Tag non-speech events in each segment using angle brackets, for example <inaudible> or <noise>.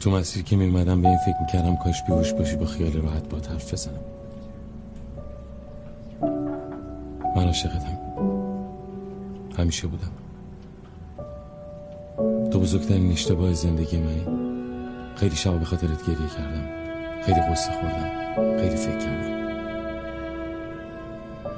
تو مسیر که میمدم به این فکر می‌کردم کاش بیهوش باشی با خیال راحت با حرف بزنم. من عاشقتم. همیشه بودم. تو بزرگترین اشتباه زندگی من خیلی شبا به خاطرت گریه کردم. خیلی قصه خوردم. خیلی فکر کردم.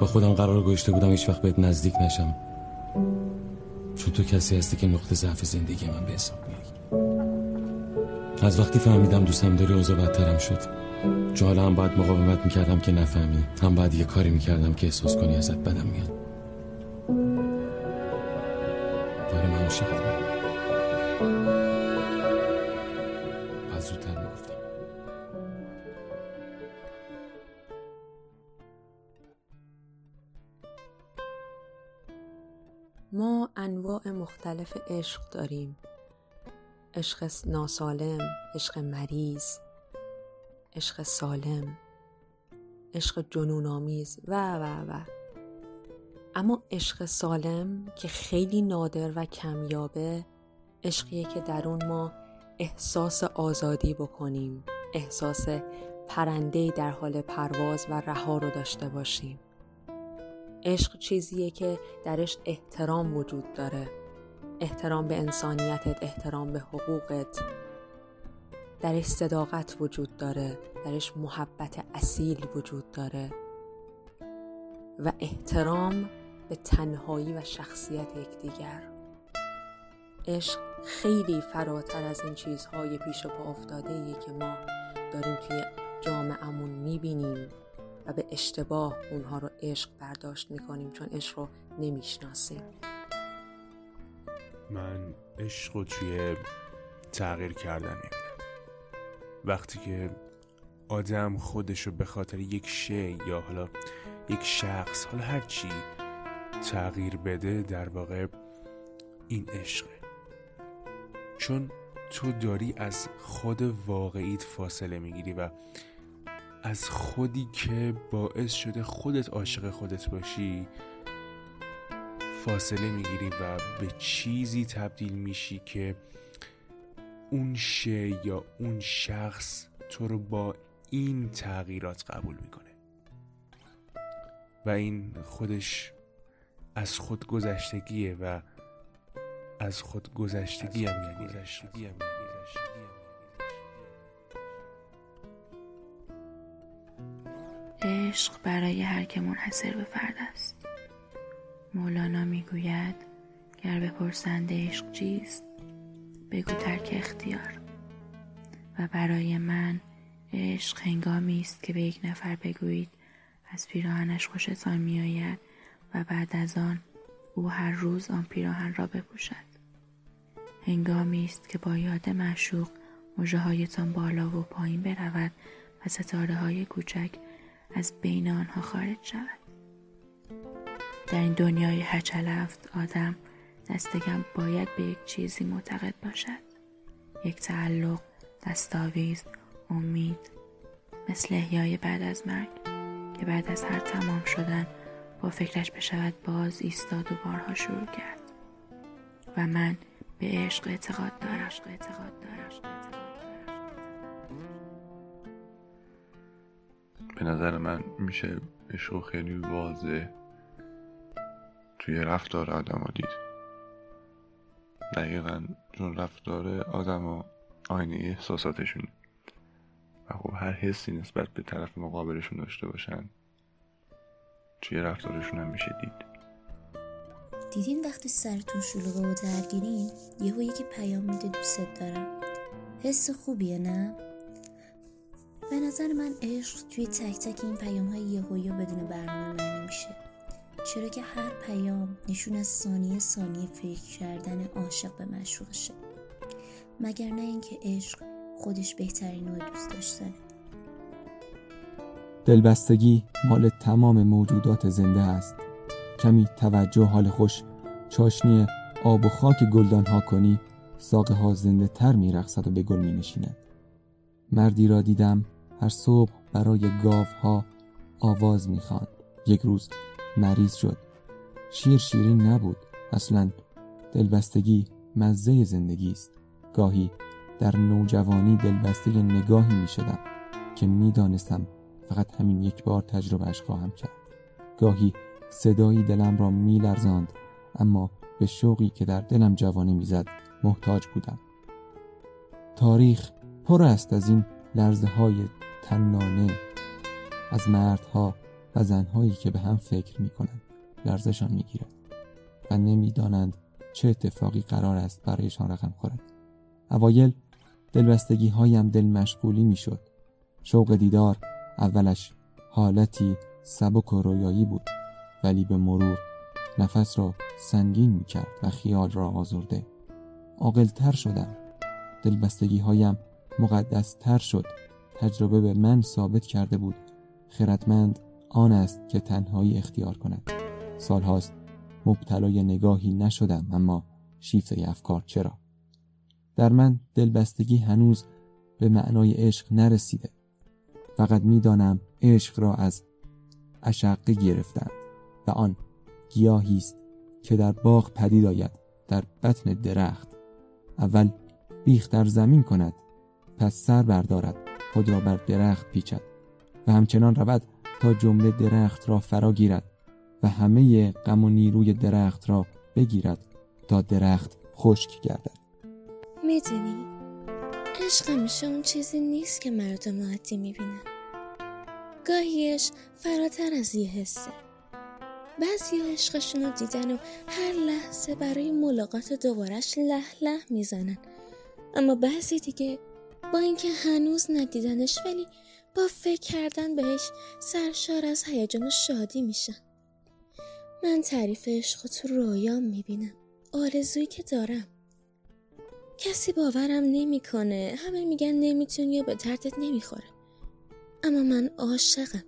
با خودم قرار گذاشته بودم هیچ وقت بهت نزدیک نشم. چون تو کسی هستی که نقطه ضعف زندگی من به حساب میاد از وقتی فهمیدم دوستم داری اوضاع بدترم شد. چون حالا هم باید مقاومت می‌کردم که نفهمی. هم باید یه کاری می‌کردم که احساس کنی ازت بدم میاد. داره من ما انواع مختلف عشق داریم. عشق ناسالم عشق مریض عشق سالم عشق جنون آمیز و و و. اما عشق سالم که خیلی نادر و کمیابه عشقیه که در اون ما احساس آزادی بکنیم احساس پرنده در حال پرواز و رها رو داشته باشیم. عشق چیزیه که درش احترام وجود داره. احترام به انسانیتت احترام به حقوقت. درش صداقت وجود داره درش محبت اصیل وجود داره. و احترام به تنهایی و شخصیت یکدیگر. عشق خیلی فراتر از این چیزهای پیش پا افتاده ای که ما داریم توی جامعهمون می‌بینیم و به اشتباه اونها رو عشق برداشت می‌کنیم چون عشق رو نمی‌شناسیم. من عشق رو توی تغییر کردن می‌بینم. وقتی که آدم خودش رو به خاطر یک شی یا حالا یک شخص حالا هر چی تغییر بده در واقع این عشقه. چون تو داری از خود واقعیت فاصله می‌گیری و از خودی که باعث شده خودت عاشق خودت باشی فاصله می‌گیری و به چیزی تبدیل میشی که اون شی یا اون شخص تو رو با این تغییرات قبول می‌کنه و این خودش از خود گذشتگیه و از خود گذشتگی هم یعنی عشق برای هر که منحصر به فرد است مولانا می‌گوید گر بپرسند عشق چیست بگو ترک اختیار. و برای من عشق هنگامی است که به یک نفر بگویید از پیراهنش خوشتان میآید و بعد از آن او هر روز آن پیراهن را بپوشد. هنگامی است که با یاد معشوق مژه هایتان بالا و پایین برود و ستاره های کوچک از بین آنها خارج شود. در این دنیای هچلفت آدم دستگم باید به یک چیزی معتقد باشد. یک تعلق دستاویز امید. مثل احیای بعد از مرگ که بعد از هر تمام شدن با فکرش بشود باز ایستاد و بارها شروع کرد. و من به عشق اعتقاد دارم. اعتقاد دارم. به نظر من میشه عشق خیلی واضح. توی رفتار آدم ها دید. دقیقا چون رفتار آدم ها آینه احساساتشون و خب هر حسی نسبت به طرف مقابلشون داشته باشن توی رفتارشون هم میشه دید. دیدین وقتی سرتون شلوغه و درگیرین؟ یهو یکی پیام میده دوست دارم. حس خوبیه نه؟ به نظر من عشق توی تک تک این پیام های یهویی بدون برنامه میشه. چرا که هر پیام نشون از ثانیه ثانیه فکر کردن عاشق به مشروقشه مگر نه اینکه عشق خودش بهترین نوع دوست داشتنه. دلبستگی مال تمام موجودات زنده است. کمی توجه حال خوش چاشنی آب و خاک گلدان ها کنی ساقه ها زنده تر می رخصد و به گل می نشیند. مردی را دیدم هر صبح برای ها آواز می‌خواند. یک روز مریض شد. شیر شیرین نبود. اصلا دلبستگی مزه زندگی است. گاهی در نوجوانی دلبسته نگاهی می شدم که می دانستم فقط همین یک بار تجربهش خواهم کرد. گاهی صدایی دلم را می لرزاند اما به شوقی که در دلم جوانه می‌زد محتاج بودم. تاریخ پر است از این لرزه های تنانه. از مردها و زنهایی که به هم فکر می کنند لرزشان می گیرد و نمی‌دانند چه اتفاقی قرار است برایشان رقم خورد. اوایل دلبستگی هایم دل مشغولی می شد شوق دیدار اولش حالتی سبک و رویایی بود ولی به مرور نفس را سنگین می کرد و خیال را آزرده. عاقلتر شدم. دلبستگی هایم مقدس تر شد. تجربه به من ثابت کرده بود. خردمند آن است که تنهایی اختیار کند. سالهاست مبتلای نگاهی نشدم اما شیفته افکار چرا؟ در من دلبستگی هنوز به معنای عشق نرسیده. فقط می‌دانم عشق را از اشقه گرفتند و آن گیاهی است که در باغ پدید آید در بطن درخت. اول بیخ در زمین کند پس سر بردارد خود را بر درخت پیچد و همچنان رود. تا جمله درخت را فرا گیرد و همه غم و نیروی درخت را بگیرد تا درخت خشک گردد. می‌دونی عشق همیشه اون چیزی نیست که مردم عادی می‌بینن. گاهیش فراتر از یه حسه. بعضی عشقشون رو دیدن و هر لحظه برای ملاقات دوبارش له له می‌زنن. اما بعضی دیگه با اینکه هنوز ندیدنش ولی با فکر کردن بهش سرشار از هیجان و شادی میشن من تعریف عشق تو رویام می‌بینم. آرزویی که دارم. کسی باورم نمی‌کنه. همه میگن نمی‌تونی و به دردت نمی‌خوره. اما من عاشقم.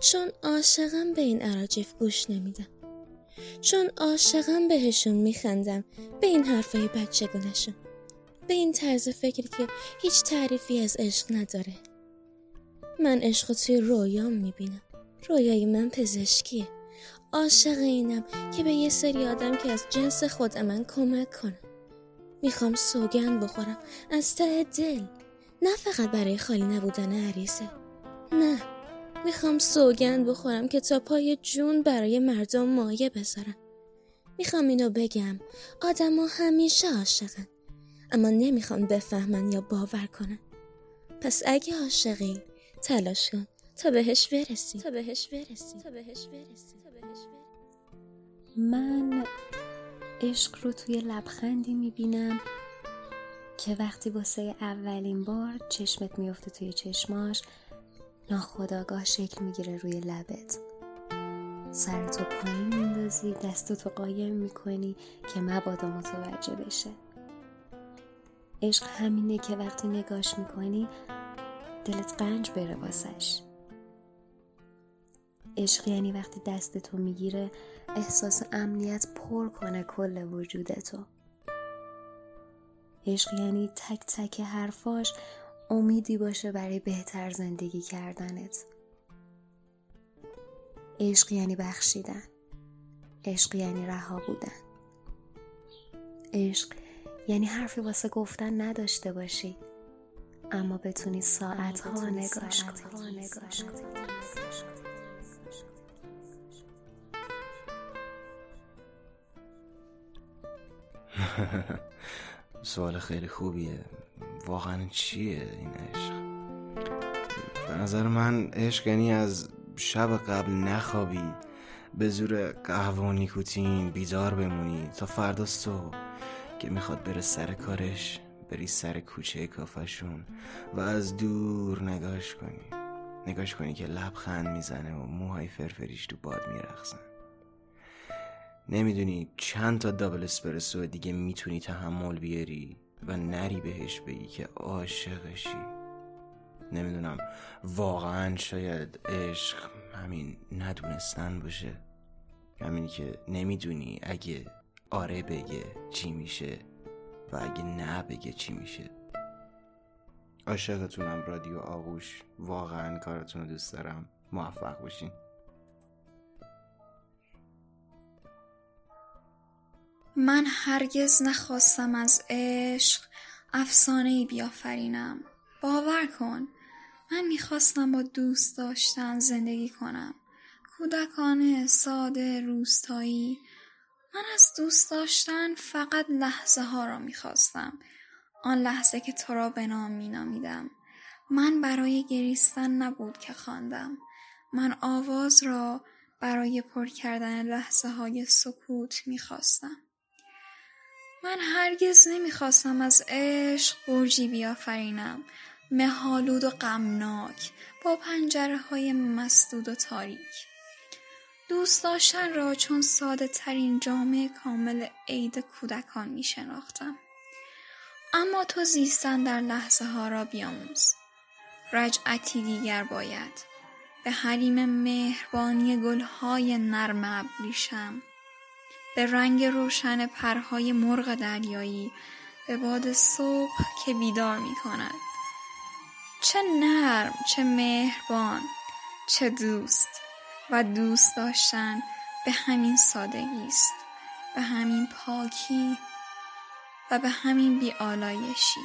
چون عاشقم به این عراجیف گوش نمیدم. چون عاشقم بهشون میخندم. به این حرفای بچگونشون به این طرز فکری که هیچ تعریفی از عشق نداره. من عشق توی رویام می‌بینم. رویای من پزشکیه. عاشق اینم که به یه سری آدم که از جنس خود من کمک کنم می‌خوام سوگن بخورم. از ته دل. نه فقط برای خالی نبودن عریسه نه. می‌خوام سوگند بخورم که تا پای جون برای مردم مایه بذارم می‌خوام اینو بگم. آدما همیشه عاشقن. اما نمی‌خوام بفهمن یا باور کنن. پس اگه عاشقی تلاش کن تا بهش برسی تا بهش برسی تا بهش برسی تا بهش من عشق رو توی لبخندی می‌بینم که وقتی واسه اولین بار چشمت میفته توی چشماش ناخداگاه شکل می‌گیره روی لبت. سرتو پایین میندازی دستتو قایم می‌کنی که مبادا متوجه بشه. عشق همینه که وقتی نگاش می‌کنی دلت قنج بره واسش. عشق یعنی وقتی دستتو می‌گیره احساس امنیت پر کنه کل وجودتو عشق یعنی تک تک حرفاش امیدی باشه برای بهتر زندگی کردنت. عشق یعنی بخشیدن. عشق یعنی رها بودن. عشق یعنی حرفی واسه گفتن نداشته باشی. اما بتونی ساعت ها نگاش کنی <laughs> سوال خیلی خوبیه. واقعا چیه این عشق؟ به نظر من عشق یعنی از شب قبل نخوابی به زور قهوه و نیکوتین بیدار بمونی تا فردا صبح که می‌خواد بره سر کارش. بری سر کوچه کافشون و از دور نگاش کنی. نگاش کنی که لبخند می‌زنه و موهای فرفریش تو باد میرخصن نمی‌دونی چند تا دابل اسپرسو دیگه می‌تونی تحمل بیاری و نری بهش بگی که عاشقشی. نمی‌دونم واقعا شاید عشق همین ندونستن باشه. همینی که نمی‌دونی اگه آره بگه چی میشه. و اگه نه بگه چی میشه. عاشقتونم رادیو آغوش. واقعا کارتون رو دوست دارم. موفق باشین. من هرگز نخواستم از عشق افسانه ای بیافرینم. باور کن من می‌خواستم با دوست داشتن زندگی کنم. کودکانه ساده روستایی. من از دوست داشتن فقط لحظه ها را می‌خواستم. آن لحظه که تو را به نام مینامیدم. من برای گریستن نبود که خواندم. من آواز را برای پر کردن لحظه های سکوت می‌خواستم. من هرگز نمی‌خواستم از عشق برجی بیافرینم. مهالود و غمناک با پنجره های مسدود و تاریک. دوست داشتن را چون ساده ترین جامعه کامل عید کودکان می شناختم. اما تو زیستن در لحظه ها را بیاموز. رجعتی دیگر باید. به حریم مهربانی گلهای نرم ابریشم. به رنگ روشن پرهای مرغ دریایی به باد صبح که بیدار می کند. چه نرم چه مهربان چه دوست و دوست داشتن به همین سادگی است. به همین پاکی و به همین بیالایشی